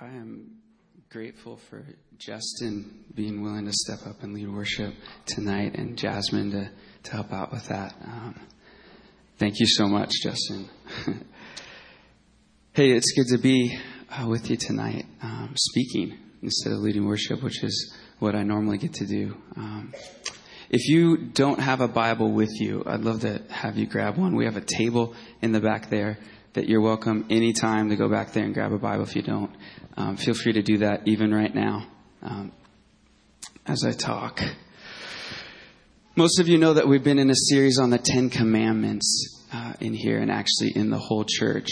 I am grateful for Justin being willing to step up and lead worship tonight and Jasmine to, to help out with that. Um, thank you so much, Justin. hey, it's good to be uh, with you tonight, um, speaking instead of leading worship, which is what I normally get to do. Um, if you don't have a Bible with you, I'd love to have you grab one. We have a table in the back there that you're welcome anytime to go back there and grab a Bible if you don't. Um, feel free to do that even right now um, as I talk. Most of you know that we've been in a series on the Ten Commandments uh, in here and actually in the whole church,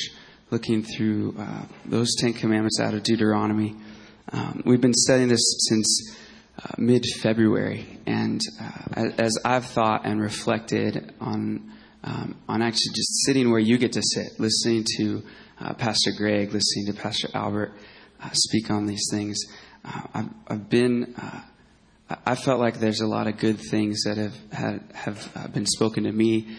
looking through uh, those Ten Commandments out of Deuteronomy. Um, we've been studying this since uh, mid February. And uh, as I've thought and reflected on, um, on actually just sitting where you get to sit, listening to uh, Pastor Greg, listening to Pastor Albert uh, speak on these things, uh, I've, I've, been. Uh, I felt like there's a lot of good things that have had, have been spoken to me,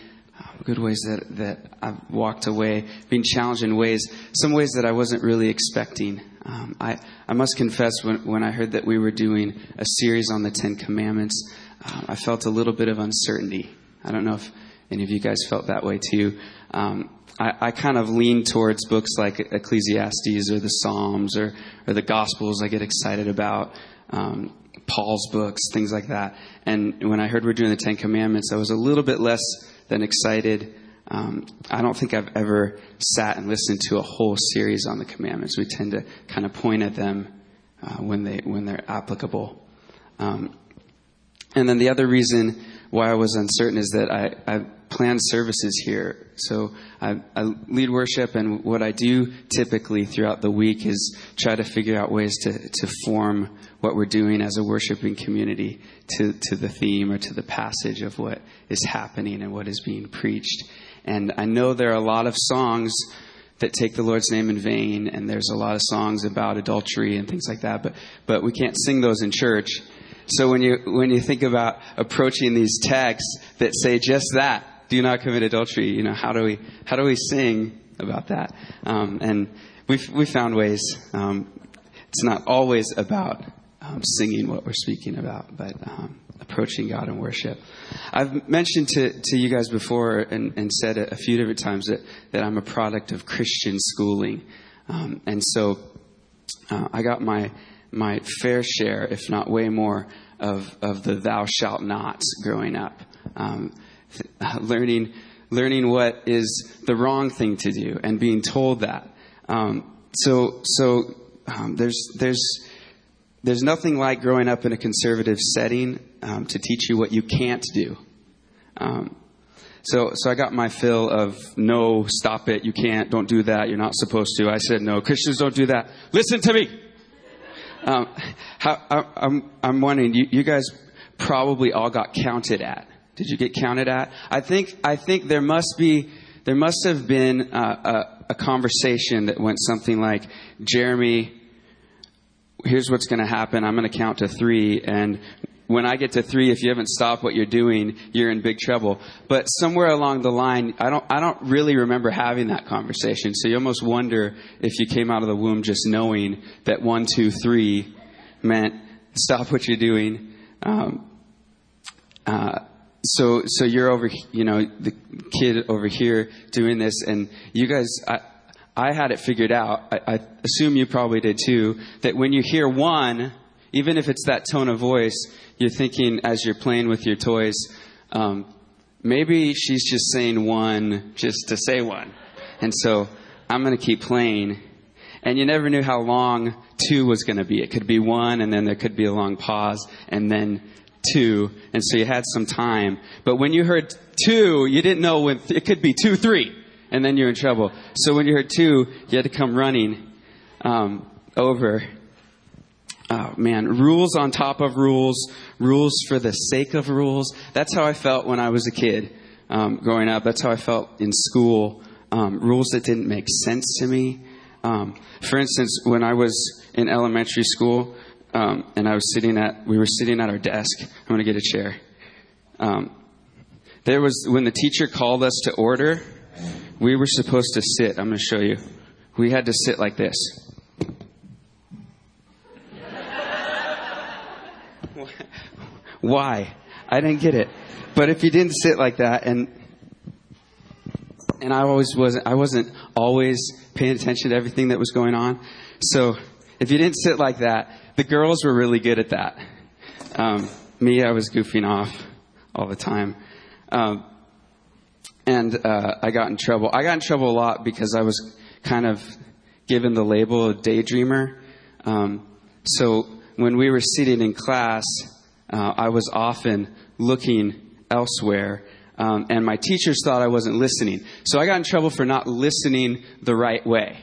good ways that, that I've walked away, being challenged in ways, some ways that I wasn't really expecting. Um, I, I must confess, when, when I heard that we were doing a series on the Ten Commandments, uh, I felt a little bit of uncertainty. I don't know if any of you guys felt that way too. Um, I, I, kind of lean towards books like Ecclesiastes or the Psalms or, or the Gospels I get excited about, um, Paul's books, things like that. And when I heard we're doing the Ten Commandments, I was a little bit less than excited. Um, I don't think I've ever sat and listened to a whole series on the commandments. We tend to kind of point at them uh, when they when they're applicable. Um, and then the other reason why I was uncertain is that I, I plan services here. So I, I, lead worship, and what I do typically throughout the week is try to figure out ways to, to form what we're doing as a worshiping community to, to the theme or to the passage of what is happening and what is being preached. And I know there are a lot of songs that take the Lord's name in vain, and there's a lot of songs about adultery and things like that, but, but we can't sing those in church. So when you, when you think about approaching these texts that say just that, do not commit adultery, you know, how do we, how do we sing about that? Um, and we've, we found ways. Um, it's not always about um, singing what we're speaking about, but um, approaching God in worship. I've mentioned to, to you guys before and, and said a, a, few different times that, that I'm a product of Christian schooling. Um, and so uh, I got my, my fair share, if not way more, of, of the thou shalt nots growing up. Um, learning, learning what is the wrong thing to do and being told that. Um, so, so um, there's, there's, there's nothing like growing up in a conservative setting um, to teach you what you can't do. Um, so, so I got my fill of no, stop it, you can't, don't do that, you're not supposed to. I said no, Christians don't do that. Listen to me. Um, how, I, I'm, I'm wondering, you, you guys probably all got counted at. Did you get counted at? I think, I think there must be, there must have been a, a, a conversation that went something like, Jeremy, here's what's going to happen. I'm going to count to three. And when I get to three, if you haven't stopped what you're doing, you're in big trouble. But somewhere along the line, I don't, I don't really remember having that conversation. So you almost wonder if you came out of the womb just knowing that one, two, three meant stop what you're doing. Um, uh, so, so you're over, you know, the kid over here doing this, and you guys, I, I had it figured out. I, I assume you probably did too. That when you hear one, even if it's that tone of voice, you're thinking as you're playing with your toys, um, maybe she's just saying one just to say one. And so I'm going to keep playing. And you never knew how long two was going to be. It could be one, and then there could be a long pause, and then two. And so you had some time. But when you heard two, you didn't know when, it could be two, three and then you're in trouble. So when you heard two, you had to come running um, over. Oh man, rules on top of rules, rules for the sake of rules. That's how I felt when I was a kid um, growing up. That's how I felt in school. Um, rules that didn't make sense to me. Um, for instance, when I was in elementary school, um, and I was sitting at, we were sitting at our desk. I'm going to get a chair. Um, there was when the teacher called us to order we were supposed to sit. I'm going to show you. We had to sit like this. Why? I didn't get it. But if you didn't sit like that, and and I always wasn't, I wasn't always paying attention to everything that was going on. So if you didn't sit like that, the girls were really good at that. Um, me, I was goofing off all the time. Um, and uh, I got in trouble. I got in trouble a lot because I was kind of given the label of daydreamer. Um, so when we were sitting in class, uh, I was often looking elsewhere, um, and my teachers thought I wasn't listening. So I got in trouble for not listening the right way.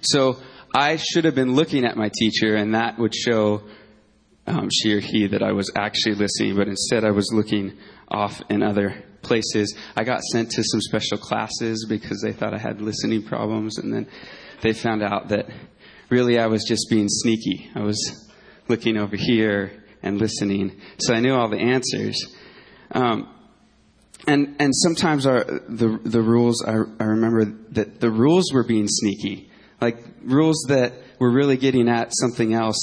So I should have been looking at my teacher, and that would show um, she or he that I was actually listening, but instead I was looking off in other places. I got sent to some special classes because they thought I had listening problems, and then they found out that really I was just being sneaky. I was looking over here and listening, so I knew all the answers. Um, and and sometimes our the the rules I, I remember that the rules were being sneaky, like rules that were really getting at something else.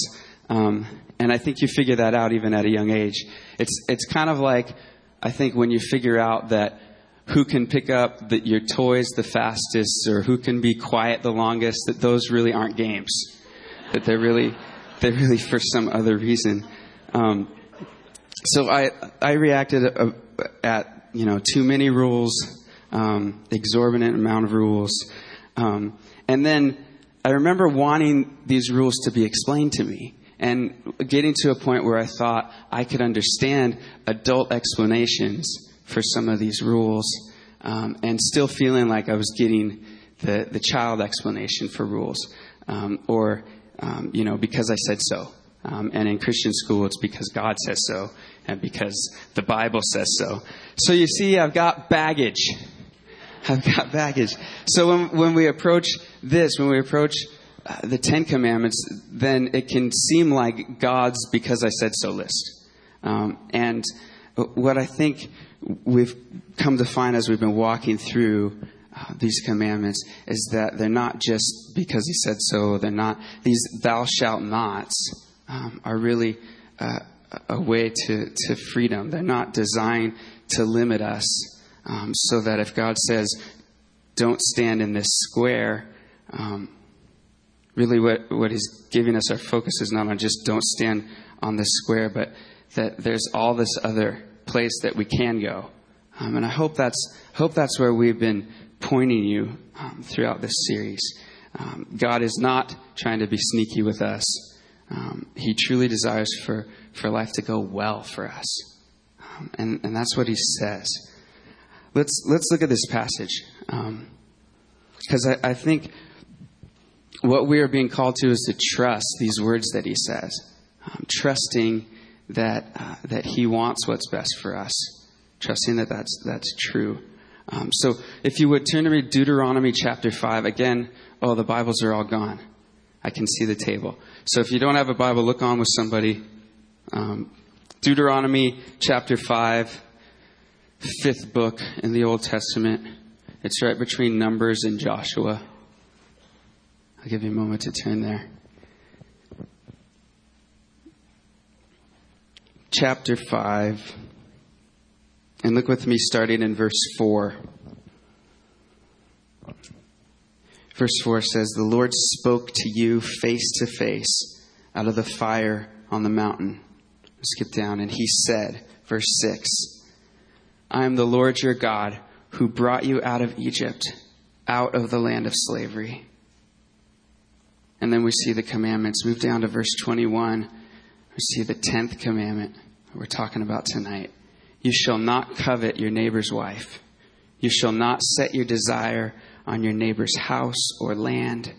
Um, and I think you figure that out even at a young age. It's it's kind of like I think when you figure out that who can pick up the, your toys the fastest or who can be quiet the longest, that those really aren't games. That they're really they're really for some other reason. Um, so I I reacted uh, at you know too many rules, um, exorbitant amount of rules, um, and then I remember wanting these rules to be explained to me and getting to a point where I thought I could understand adult explanations for some of these rules, um, and still feeling like I was getting the, the child explanation for rules, um, or um, you know because I said so. Um, and in Christian school, it's because God says so, and because the Bible says so. So you see, I've got baggage. I've got baggage. So when, when we approach this, when we approach uh, the Ten Commandments, then it can seem like God's because I said so list. Um, and what I think we've come to find as we've been walking through uh, these commandments is that they're not just because he said so, they're not, these thou shalt nots um, are really uh, a way to, to freedom. They're not designed to limit us um, so that if God says, don't stand in this square, um, really what, what he's giving us our focus is not on just don't stand on this square, but that there's all this other place that we can go. Um, and I hope that's, hope that's where we've been pointing you um, throughout this series. Um, God is not trying to be sneaky with us. Um, he truly desires for, for life to go well for us. Um, and, and that's what he says. Let's, let's look at this passage. Because um, I, I think what we are being called to is to trust these words that he says, um, trusting that uh, that he wants what's best for us, trusting that that's that's true. Um, so, if you would turn to me, Deuteronomy chapter five again. Oh, the Bibles are all gone. I can see the table. So, if you don't have a Bible, look on with somebody. Um, Deuteronomy chapter five, fifth book in the Old Testament. It's right between Numbers and Joshua. I'll give you a moment to turn there. Chapter 5. And look with me starting in verse 4. Verse 4 says, The Lord spoke to you face to face out of the fire on the mountain. Skip down. And he said, verse 6, I am the Lord your God who brought you out of Egypt, out of the land of slavery. And then we see the commandments. Move down to verse 21. We see the 10th commandment we're talking about tonight. You shall not covet your neighbor's wife. You shall not set your desire on your neighbor's house or land,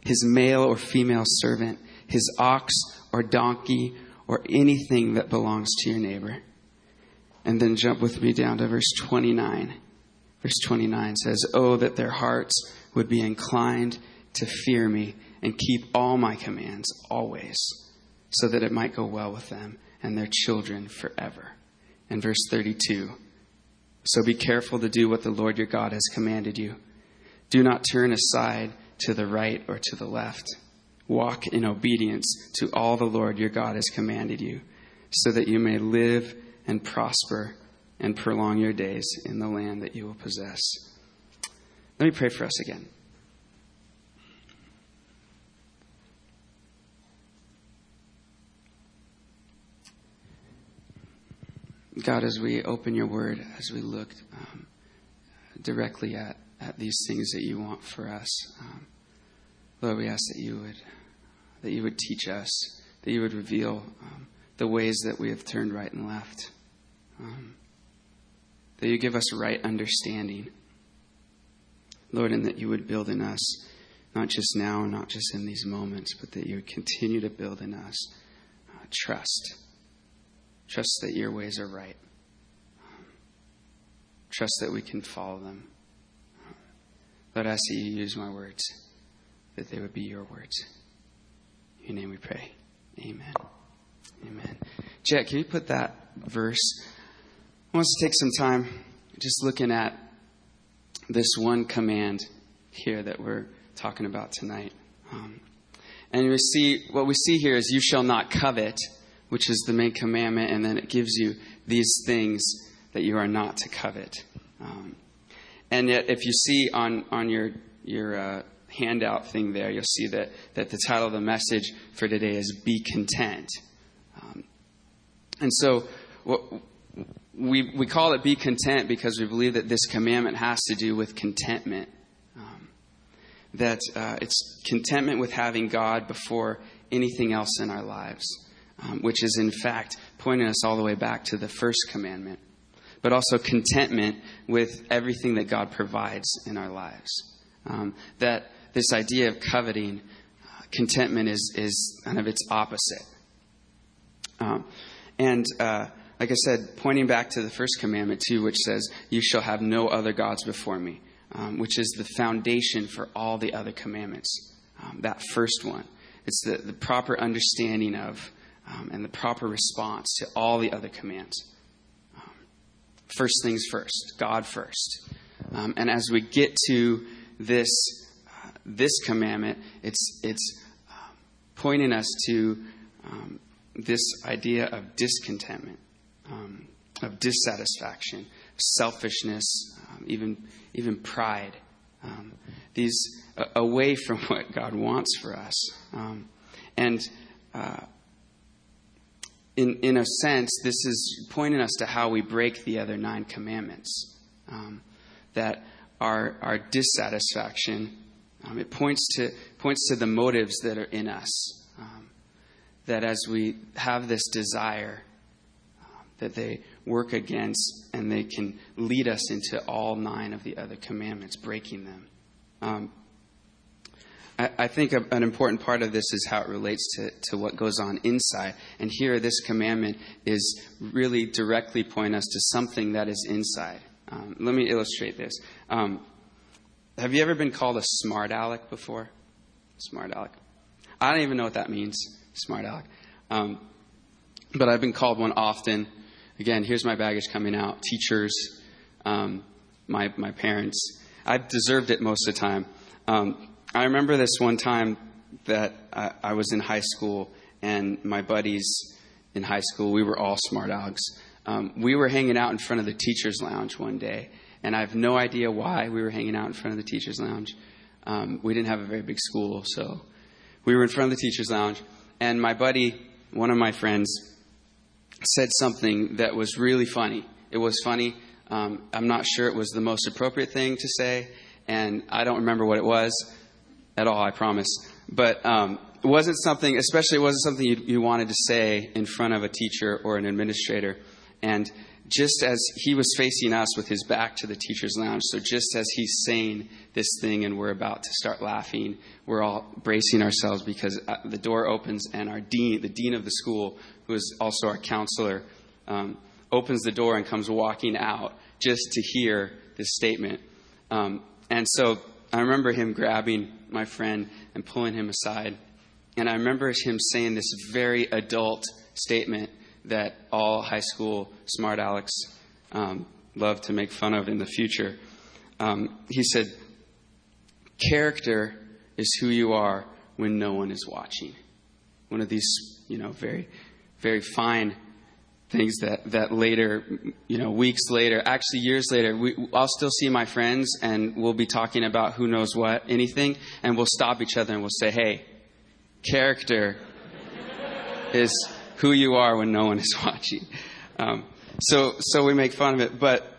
his male or female servant, his ox or donkey, or anything that belongs to your neighbor. And then jump with me down to verse 29. Verse 29 says, Oh, that their hearts would be inclined to fear me and keep all my commands always, so that it might go well with them and their children forever. And verse 32 So be careful to do what the Lord your God has commanded you. Do not turn aside to the right or to the left. Walk in obedience to all the Lord your God has commanded you, so that you may live and prosper and prolong your days in the land that you will possess. Let me pray for us again. God, as we open your word, as we look um, directly at, at these things that you want for us, um, Lord, we ask that you would that you would teach us, that you would reveal um, the ways that we have turned right and left, um, that you give us right understanding, Lord, and that you would build in us, not just now, not just in these moments, but that you would continue to build in us uh, trust Trust that your ways are right. Trust that we can follow them. Lord, I that you use my words, that they would be your words. In your name we pray. Amen. Amen. Jack, can you put that verse? I want to take some time just looking at this one command here that we're talking about tonight. Um, and we see what we see here is you shall not covet which is the main commandment, and then it gives you these things that you are not to covet. Um, and yet, if you see on, on your, your uh, handout thing there, you'll see that, that the title of the message for today is Be Content. Um, and so, what, we, we call it Be Content because we believe that this commandment has to do with contentment. Um, that uh, it's contentment with having God before anything else in our lives um, which is in fact pointing us all the way back to the first commandment, but also contentment with everything that God provides in our lives. Um, that this idea of coveting, uh, contentment is, is kind of its opposite. Um, and uh, like I said, pointing back to the first commandment too, which says, You shall have no other gods before me, um, which is the foundation for all the other commandments. Um, that first one. It's the, the proper understanding of um, and the proper response to all the other commands. Um, first things first, God first. Um, and as we get to this, uh, this commandment, it's, it's uh, pointing us to um, this idea of discontentment, um, of dissatisfaction, selfishness, even, even pride. these uh, away from what God wants for us. and uh, in, in a sense, this is pointing us to how we break the other nine commandments. Um, that our, our dissatisfaction, um, it points to, points to the motives that are in us. Um, that as we have this desire, uh, that they work against and they can lead us into all nine of the other commandments, breaking them. Um, I, think an important part of this is how it relates to, to what goes on inside. And here, this commandment is really directly pointing us to something that is inside. Um, let me illustrate this. Um, have you ever been called a smart aleck before? Smart aleck. I don't even know what that means, smart aleck. Um, but I've been called one often. Again, here's my baggage coming out. Teachers, um, my, my parents. I've deserved it most of the time. I remember this one time that I, I, was in high school, and my buddies in high school, we were all smart dogs. Um, we were hanging out in front of the teacher's lounge one day, and I have no idea why we were hanging out in front of the teacher's lounge. Um, we didn't have a very big school, so we were in front of the teacher's lounge, and my buddy, one of my friends, said something that was really funny. It was funny. Um, I'm not sure it was the most appropriate thing to say, and I don't remember what it was at all, I promise. But um, it wasn't something, especially it wasn't something you, you wanted to say in front of a teacher or an administrator. And just as he was facing us with his back to the teacher's lounge, so just as he's saying this thing and we're about to start laughing, we're all bracing ourselves because uh, the door opens and our dean, the dean of the school, who is also our counselor, um, opens the door and comes walking out just to hear this statement. Um, and so I remember him grabbing my friend and pulling him aside. And I remember him saying this very adult statement that all high school smart alecks um, love to make fun of in the future. Um, he said, Character is who you are when no one is watching. One of these, you know, very, very fine things that, that later, you know, weeks later, actually years later, we, I'll still see my friends and we'll be talking about who knows what, anything, and we'll stop each other and we'll say, hey, character is who you are when no one is watching. Um, so, so we make fun of it, but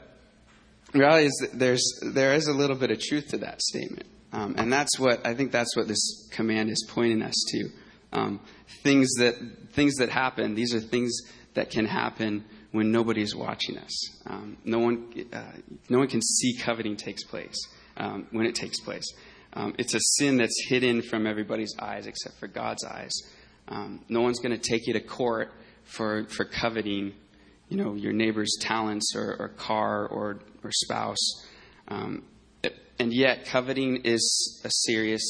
reality is there's, there is a little bit of truth to that statement. Um, and that's what, I think that's what this command is pointing us to. Um, things that, things that happen, these are things that can happen when nobody's watching us. Um, no one, uh, no one can see coveting takes place um, when it takes place. Um, it's a sin that's hidden from everybody's eyes except for God's eyes. Um, no one's going to take you to court for for coveting, you know, your neighbor's talents or, or car or or spouse. Um, and yet, coveting is a serious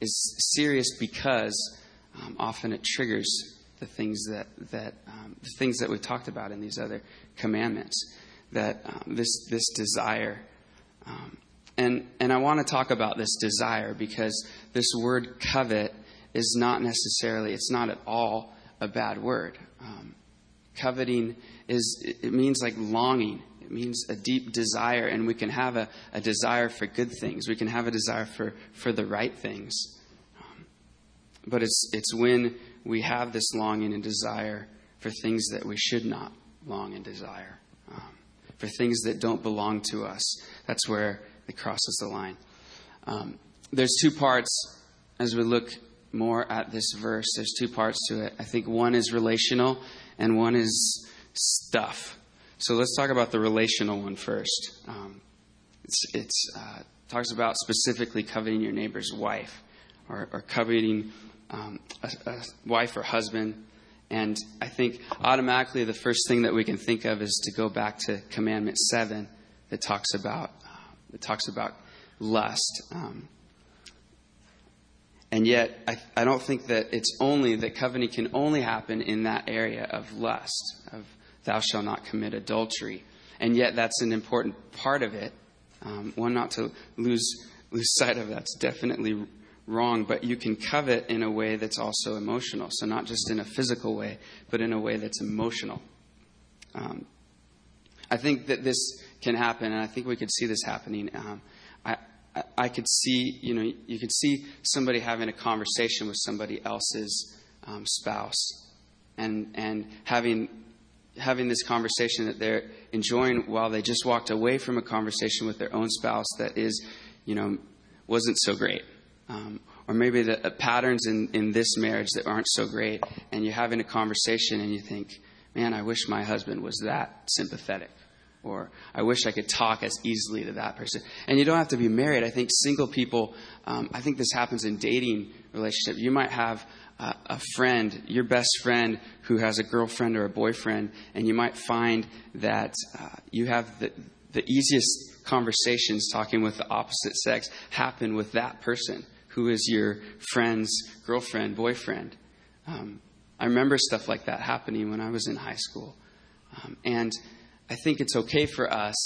is serious because um, often it triggers the things that that um, the things that we talked about in these other commandments. That um, this this desire, um, and and I want to talk about this desire because this word covet is not necessarily it's not at all a bad word. Um, coveting is it means like longing. It means a deep desire, and we can have a, a desire for good things. We can have a desire for, for the right things. Um, but it's, it's when we have this longing and desire for things that we should not long and desire, um, for things that don't belong to us. That's where it crosses the line. Um, there's two parts as we look more at this verse. There's two parts to it. I think one is relational and one is stuff. So let's talk about the relational one first. Um, it's, it's uh, talks about specifically coveting your neighbor's wife or, or coveting um, a, a, wife or husband. And I think automatically the first thing that we can think of is to go back to Commandment Seven that talks about that talks about lust. Um, and yet, I, I don't think that it's only that covenant can only happen in that area of lust, of thou shalt not commit adultery. And yet, that's an important part of it. Um, one not to lose lose sight of that's definitely wrong, but you can covet in a way that's also emotional. So, not just in a physical way, but in a way that's emotional. Um, I think that this can happen, and I think we could see this happening. Um, I, I, could see, you know, you could see somebody having a conversation with somebody else's um, spouse, and and having having this conversation that they're enjoying while they just walked away from a conversation with their own spouse that is, you know, wasn't so great um, or maybe the uh, patterns in, in this marriage that aren't so great, and you're having a conversation and you think, man, I wish my husband was that sympathetic. Or I wish I could talk as easily to that person. And you don't have to be married. I think single people, um, I think this happens in dating relationships. You might have uh, a friend, your best friend, who has a girlfriend or a boyfriend, and you might find that uh, you have the, the easiest conversations talking with the opposite sex happen with that person who is your friend's girlfriend, boyfriend. Um, I remember stuff like that happening when I was in high school. Um, and I think it's okay for us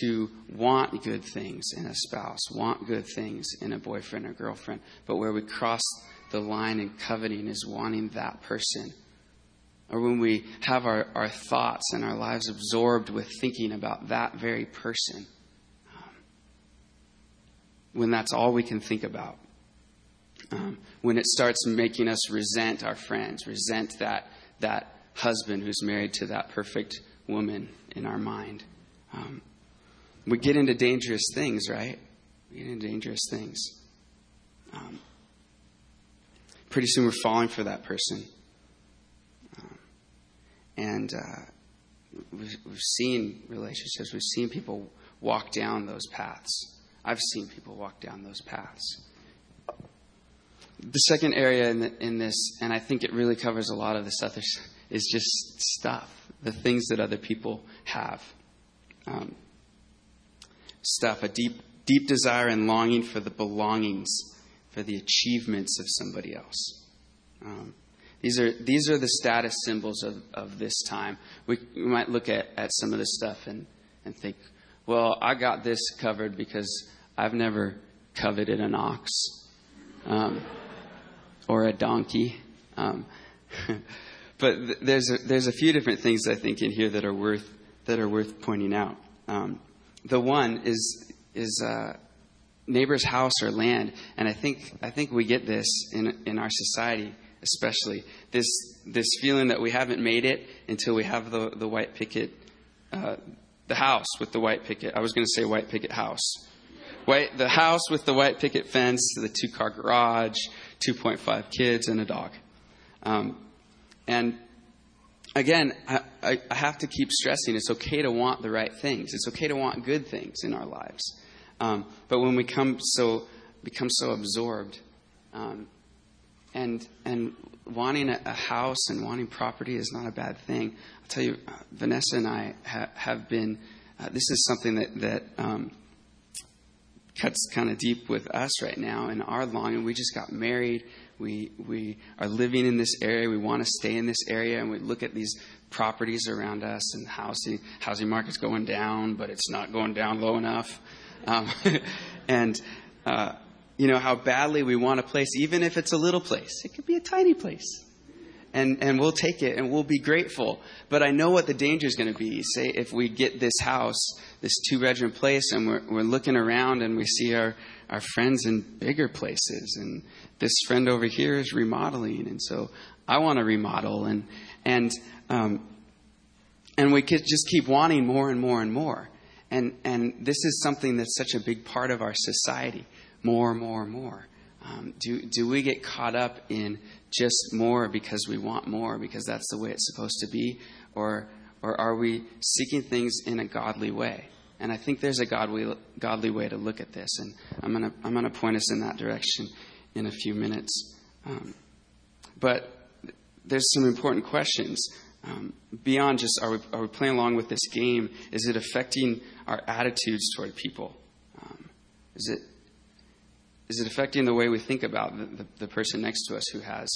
to want good things in a spouse, want good things in a boyfriend or girlfriend. But where we cross the line in coveting is wanting that person. Or when we have our, our thoughts and our lives absorbed with thinking about that very person. Um, when that's all we can think about. Um, when it starts making us resent our friends, resent that, that husband who's married to that perfect woman in our mind. Um, we get into dangerous things, right? We get into dangerous things. Um, pretty soon we're falling for that person. Um, and uh, we've, we've seen relationships, we've seen people walk down those paths. I've seen people walk down those paths. The second area in, the, in, this, and I think it really covers a lot of this other, is just stuff, the things that other people have. Um, stuff, a deep, deep desire and longing for the belongings, for the achievements of somebody else. Um, these are, these are the status symbols of, of this time. We, we might look at, at some of this stuff and, and think, well, I got this covered because I've never coveted an ox. Um, or a donkey. Um, but th- there's a, there's a few different things I think in here that are worth that are worth pointing out. Um, the one is is uh, neighbor's house or land, and I think I think we get this in in our society, especially this this feeling that we haven't made it until we have the the white picket, uh, the house with the white picket. I was going to say white picket house. White, the house with the white picket fence, the two car garage, 2.5 kids, and a dog. Um, and again, I, I, have to keep stressing it's okay to want the right things. It's okay to want good things in our lives. Um, but when we come so, become so absorbed um, and, and wanting a, a, house and wanting property is not a bad thing. I'll tell you, uh, Vanessa and I ha- have been, uh, this is something that, that um, cuts kind of deep with us right now in our longing. We just got married. We, we are living in this area. We want to stay in this area. And we look at these properties around us and housing, housing market's going down, but it's not going down low enough. Um, and, uh, you know, how badly we want a place, even if it's a little place. It could be a tiny place. And, and we'll take it and we'll be grateful. But I know what the danger is going to be. Say, if we get this house, this two bedroom place, and we're, we're looking around and we see our, our friends in bigger places, and this friend over here is remodeling, and so I want to remodel, and, and, um, and we could just keep wanting more and more and more. And, and this is something that's such a big part of our society more, more, more. Um, do, do we get caught up in just more because we want more, because that's the way it's supposed to be? Or, or are we seeking things in a godly way? And I think there's a godly, godly way to look at this. And I'm going to I'm gonna point us in that direction in a few minutes. Um, but there's some important questions. Um, beyond just are we, are we playing along with this game, is it affecting our attitudes toward people? Um, is it is it affecting the way we think about the, the, the, person next to us who has,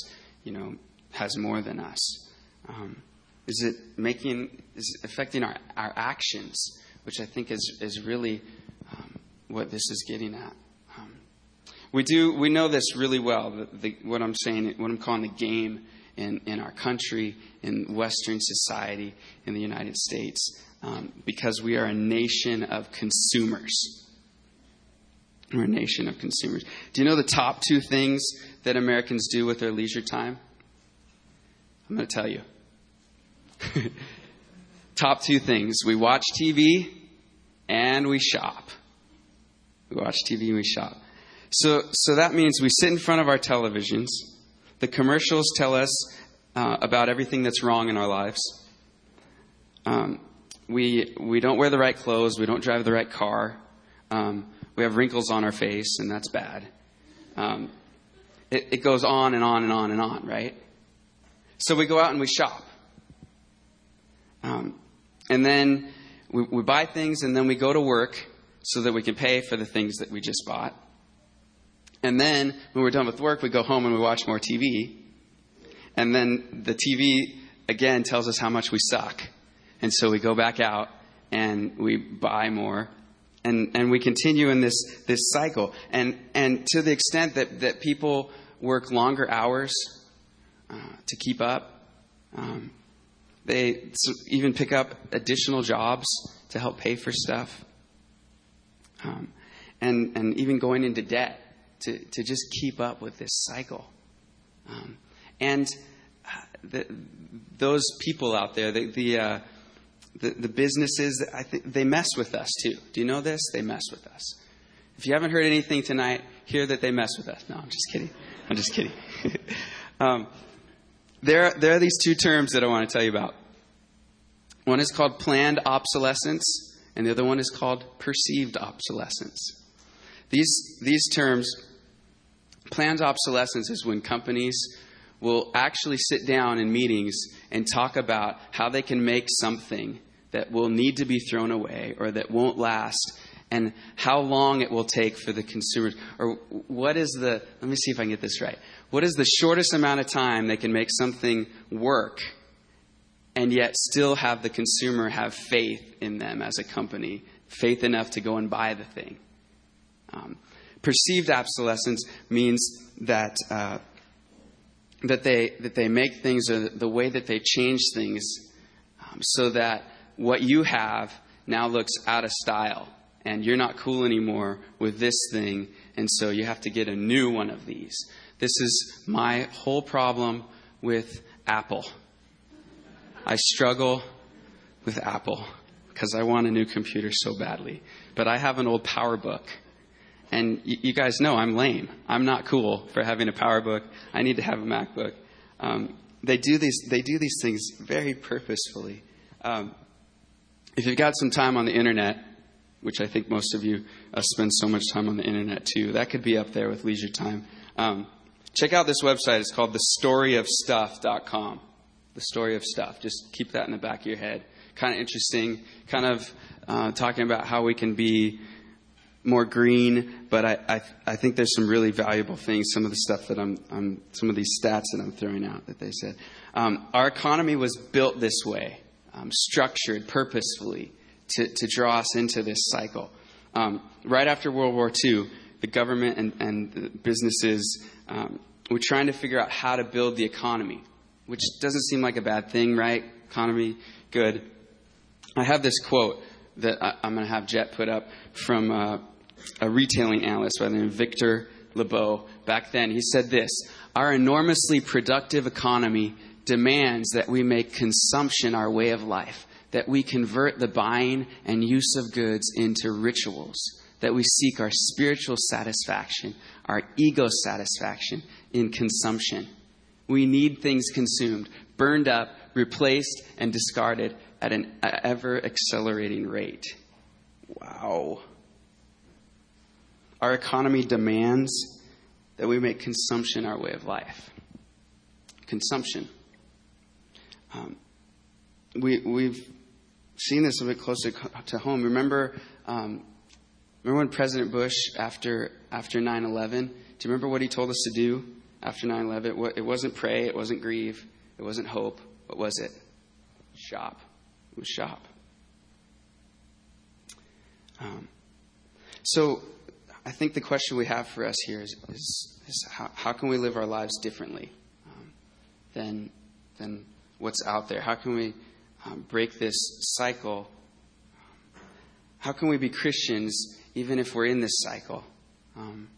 you know, has more than us? Um, is it making, is it affecting our, our actions, which I think is, is really um, what this is getting at? Um, we do, we know this really well, the, the, what I'm saying, what I'm calling the game in, in our country, in Western society, in the United States, um, because we are a nation of consumers. We're a nation of consumers. Do you know the top two things that Americans do with their leisure time? I'm going to tell you. top two things we watch TV and we shop. We watch TV and we shop. So, so that means we sit in front of our televisions. The commercials tell us uh, about everything that's wrong in our lives. Um, we, we don't wear the right clothes. We don't drive the right car. Um, we have wrinkles on our face, and that's bad. Um, it, it goes on and on and on and on, right? So we go out and we shop. Um, and then we, we buy things, and then we go to work so that we can pay for the things that we just bought. And then when we're done with work, we go home and we watch more TV. And then the TV again tells us how much we suck. And so we go back out and we buy more and, and we continue in this, this cycle. And, and to the extent that, that people work longer hours uh, to keep up, um, they even pick up additional jobs to help pay for stuff. Um, and, and even going into debt to, to just keep up with this cycle. Um, and uh, the, those people out there, the, the uh, the, the businesses, I think they mess with us too. Do you know this? They mess with us. If you haven't heard anything tonight, hear that they mess with us. No, I'm just kidding. I'm just kidding. um, there, there are these two terms that I want to tell you about. One is called planned obsolescence, and the other one is called perceived obsolescence. These, these terms, planned obsolescence is when companies will actually sit down in meetings and talk about how they can make something that will need to be thrown away or that won't last and how long it will take for the consumers. Or what is the let me see if i can get this right. What is the shortest amount of time they can make something work and yet still have the consumer have faith in them as a company faith enough to go and buy the thing? Um, perceived obsolescence means that uh, that they that they make things or the way that they change things um, so that what you have now looks out of style and you're not cool anymore with this thing and so you have to get a new one of these. This is my whole problem with apple. I struggle with apple because i want a new computer so badly but i have an old powerbook and you guys know I'm lame. I'm not cool for having a PowerBook. I need to have a MacBook. Um, they do these. They do these things very purposefully. Um, if you've got some time on the internet, which I think most of you uh, spend so much time on the internet too, that could be up there with leisure time. Um, check out this website. It's called thestoryofstuff.com. The story of stuff. Just keep that in the back of your head. Kind of interesting. Kind of uh, talking about how we can be more green, but I, I, I, think there's some really valuable things, some of the stuff that I'm, I'm some of these stats that I'm throwing out that they said. Um, our economy was built this way, um, structured purposefully to, to draw us into this cycle. Um, right after World War II, the government and, and the businesses um, were trying to figure out how to build the economy, which doesn't seem like a bad thing, right? Economy, good. I have this quote that I, am going to have Jet put up from uh, a retailing analyst by the name of Victor Lebow back then. He said this Our enormously productive economy demands that we make consumption our way of life, that we convert the buying and use of goods into rituals, that we seek our spiritual satisfaction, our ego satisfaction in consumption. We need things consumed, burned up, replaced, and discarded at an ever accelerating rate. Wow. Our economy demands that we make consumption our way of life. Consumption. Um, we, we've seen this a bit closer to home. Remember, um, remember when President Bush, after after 9/11, do you remember what he told us to do after 9/11? It wasn't pray, it wasn't grieve, it wasn't hope. What was it? Shop. It was shop. Um, so I think the question we have for us here is, is, is how, how, can we live our lives differently um, than, than what's out there? How can we um, break this cycle? How can we be Christians even if we're in this cycle? Um,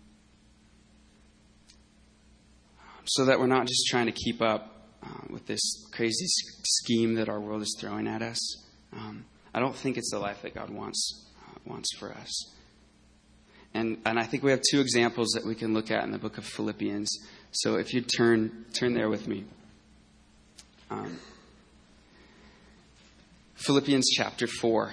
so that we're not just trying to keep up uh, with this crazy scheme that our world is throwing at us. Um, I don't think it's the life that God wants uh, wants for us. And, and I think we have two examples that we can look at in the book of Philippians. So if you turn, turn there with me. Um, Philippians chapter 4.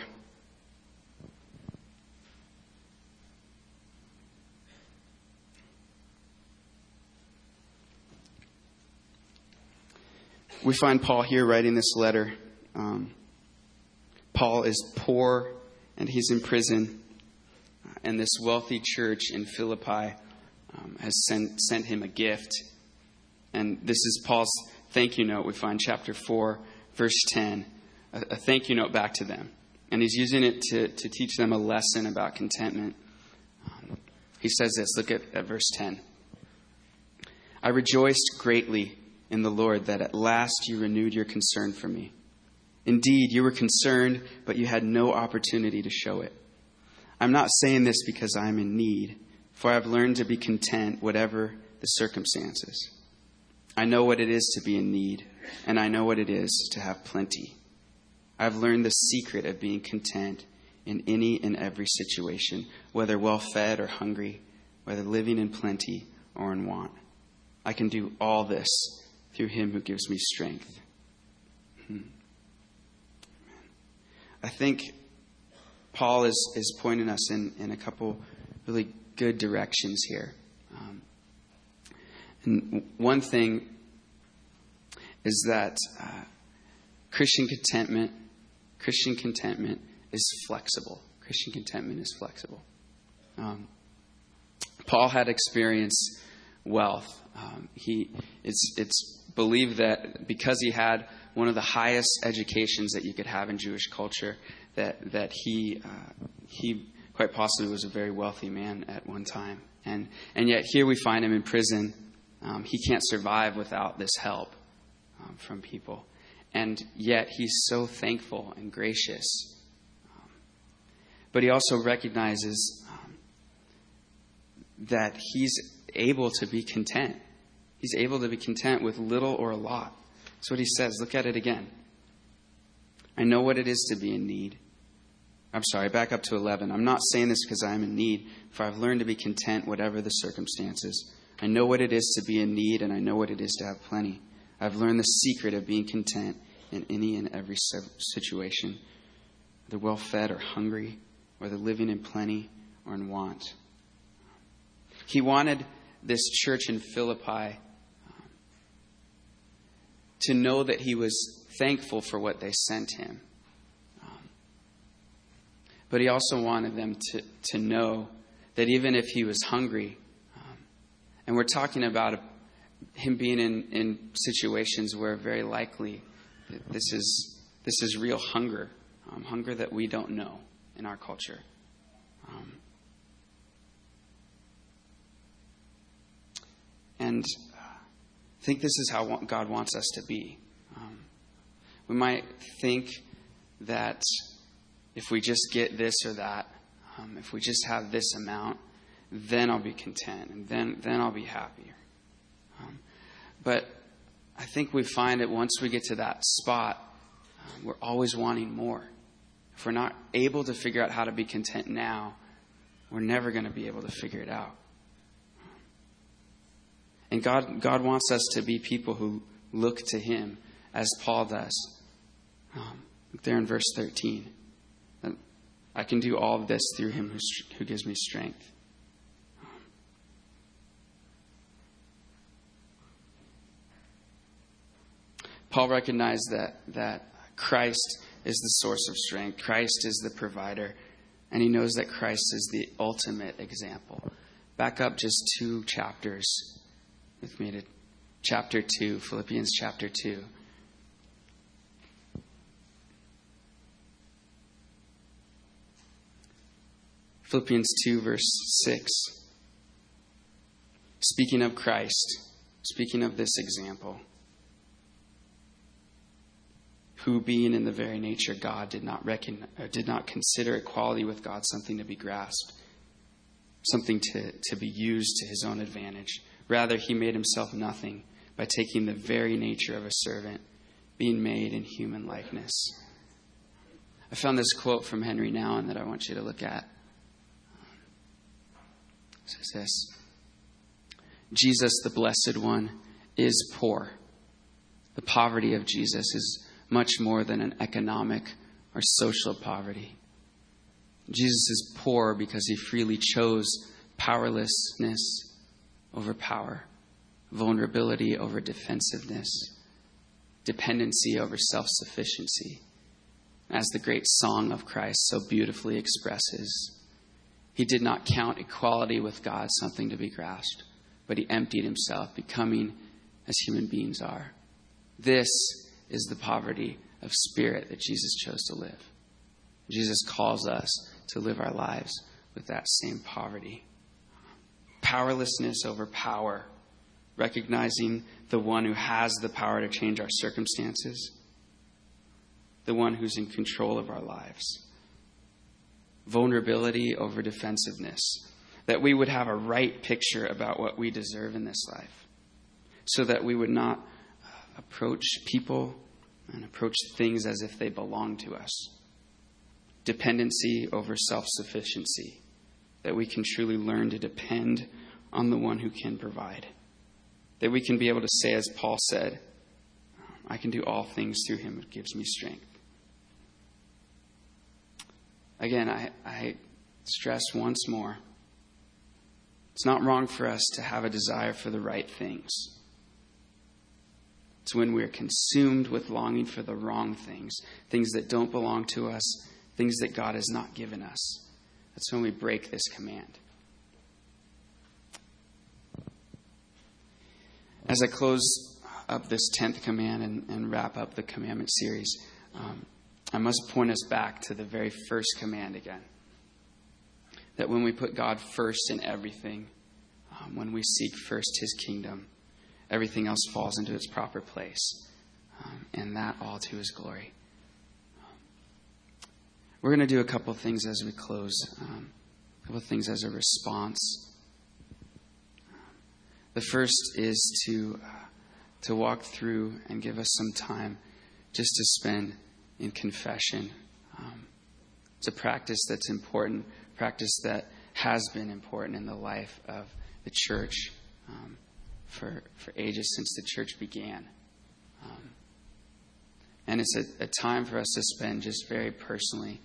We find Paul here writing this letter. Um, Paul is poor and he's in prison and this wealthy church in Philippi um, has sent, sent him a gift. And this is Paul's thank you note. We find chapter 4, verse 10, a, a thank you note back to them. And he's using it to, to teach them a lesson about contentment. Um, he says this look at, at verse 10. I rejoiced greatly in the Lord that at last you renewed your concern for me. Indeed, you were concerned, but you had no opportunity to show it. I'm not saying this because I'm in need, for I've learned to be content, whatever the circumstances. I know what it is to be in need, and I know what it is to have plenty. I've learned the secret of being content in any and every situation, whether well fed or hungry, whether living in plenty or in want. I can do all this through him who gives me strength. Hmm. I think Paul is, is pointing us in, in a couple really good directions here. Um, and one thing is that uh, Christian contentment, Christian contentment is flexible. Christian contentment is flexible. Um, Paul had experienced wealth. Um, he, it's, it's believed that because he had one of the highest educations that you could have in Jewish culture, that that he uh, he quite possibly was a very wealthy man at one time, and and yet here we find him in prison, um, he can't survive without this help um, from people. And yet he's so thankful and gracious. Um, but he also recognizes um, that he's able to be content. He's able to be content with little or a lot. That's what he says. Look at it again. I know what it is to be in need. I'm sorry, back up to 11. I'm not saying this because I am in need, for I've learned to be content whatever the circumstances. I know what it is to be in need, and I know what it is to have plenty. I've learned the secret of being content in any and every situation, whether well fed or hungry, whether living in plenty or in want. He wanted this church in Philippi to know that he was thankful for what they sent him. Um, but he also wanted them to, to know that even if he was hungry, um, and we're talking about a, him being in, in situations where very likely this is, this is real hunger, um, hunger that we don't know in our culture. Um, and think this is how God wants us to be. Um, we might think that if we just get this or that, um, if we just have this amount, then I'll be content and then, then I'll be happier. Um, but I think we find that once we get to that spot, um, we're always wanting more. If we're not able to figure out how to be content now, we're never going to be able to figure it out. And God, God wants us to be people who look to Him as Paul does. Um, there in verse 13. I can do all of this through Him who, who gives me strength. Paul recognized that, that Christ is the source of strength, Christ is the provider, and he knows that Christ is the ultimate example. Back up just two chapters with me to chapter 2, Philippians chapter 2. Philippians 2, verse 6. Speaking of Christ, speaking of this example, who, being in the very nature God, did not, reckon, uh, did not consider equality with God something to be grasped, something to, to be used to his own advantage. Rather, he made himself nothing by taking the very nature of a servant, being made in human likeness. I found this quote from Henri Nouwen that I want you to look at. It says this Jesus, the Blessed One, is poor. The poverty of Jesus is much more than an economic or social poverty. Jesus is poor because he freely chose powerlessness over power, vulnerability over defensiveness, dependency over self sufficiency. As the great song of Christ so beautifully expresses, he did not count equality with God something to be grasped, but he emptied himself, becoming as human beings are. This is the poverty of spirit that Jesus chose to live. Jesus calls us to live our lives with that same poverty powerlessness over power, recognizing the one who has the power to change our circumstances, the one who's in control of our lives. Vulnerability over defensiveness, that we would have a right picture about what we deserve in this life, so that we would not uh, approach people and approach things as if they belong to us. Dependency over self sufficiency that we can truly learn to depend on the one who can provide. That we can be able to say, as Paul said, I can do all things through him who gives me strength. Again, I, I stress once more it's not wrong for us to have a desire for the right things. It's when we're consumed with longing for the wrong things, things that don't belong to us, things that God has not given us. That's when we break this command. As I close up this 10th command and, and wrap up the commandment series, um, I must point us back to the very first command again. That when we put God first in everything, um, when we seek first his kingdom, everything else falls into its proper place. Um, and that all to His glory. We're going to do a couple things as we close, um, a couple things as a response. The first is to, uh, to walk through and give us some time just to spend in confession. Um, it's a practice that's important, practice that has been important in the life of the church um, for, for ages since the church began. Um, and it's a, a, time for us to spend just very personally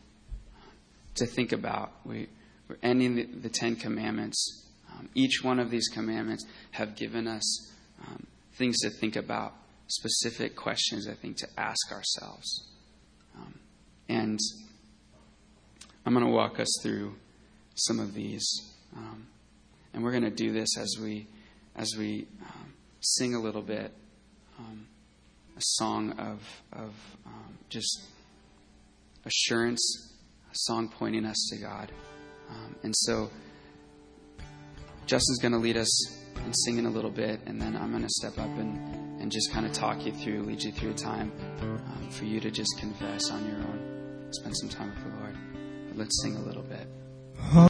to think about. We, we're ending the, the Ten Commandments. Um, each one of these commandments have given us um, things to think about, specific questions, I think, to ask ourselves. Um, and I'm going to walk us through some of these. Um, and we're going to do this as we, as we um, sing a little bit um, a song of, of just assurance, song pointing us to God. Um, and so Justin's going to lead us in singing a little bit, and then I'm going to step up and, and just kind of talk you through, lead you through a time um, for you to just confess on your own, spend some time with the Lord. But let's sing a little bit.